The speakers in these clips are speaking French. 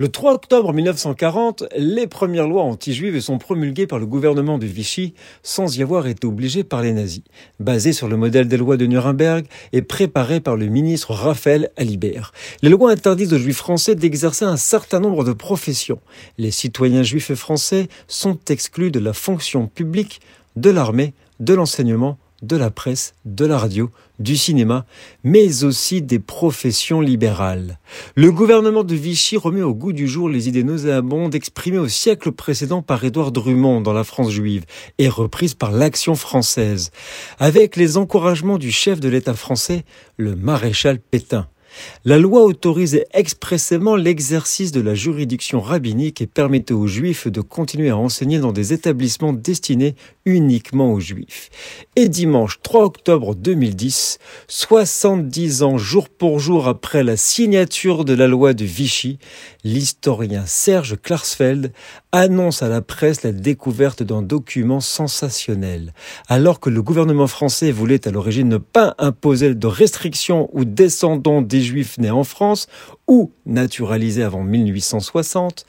Le 3 octobre 1940, les premières lois anti-juives sont promulguées par le gouvernement de Vichy sans y avoir été obligé par les nazis. Basées sur le modèle des lois de Nuremberg et préparées par le ministre Raphaël Alibert. Les lois interdisent aux juifs français d'exercer un certain nombre de professions. Les citoyens juifs français sont exclus de la fonction publique, de l'armée, de l'enseignement, de la presse, de la radio, du cinéma, mais aussi des professions libérales. Le gouvernement de Vichy remet au goût du jour les idées nauséabondes exprimées au siècle précédent par Édouard Drummond dans la France juive et reprises par l'Action française, avec les encouragements du chef de l'État français, le maréchal Pétain. La loi autorisait expressément l'exercice de la juridiction rabbinique et permettait aux juifs de continuer à enseigner dans des établissements destinés uniquement aux juifs. Et dimanche 3 octobre 2010, 70 ans jour pour jour après la signature de la loi de Vichy, l'historien Serge Klarsfeld annonce à la presse la découverte d'un document sensationnel. Alors que le gouvernement français voulait à l'origine ne pas imposer de restrictions aux descendants juifs nés en France ou naturalisés avant 1860,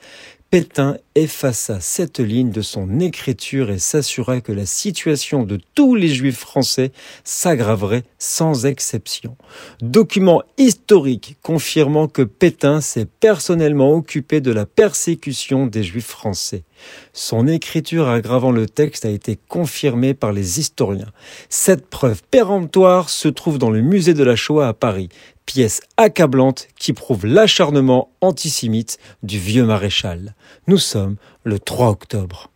Pétain effaça cette ligne de son écriture et s'assura que la situation de tous les juifs français s'aggraverait sans exception. Document historique confirmant que Pétain s'est personnellement occupé de la persécution des juifs français. Son écriture aggravant le texte a été confirmée par les historiens. Cette preuve péremptoire se trouve dans le musée de la Shoah à Paris, pièce accablante qui prouve l'acharnement antisémite du vieux maréchal. Nous sommes le 3 octobre.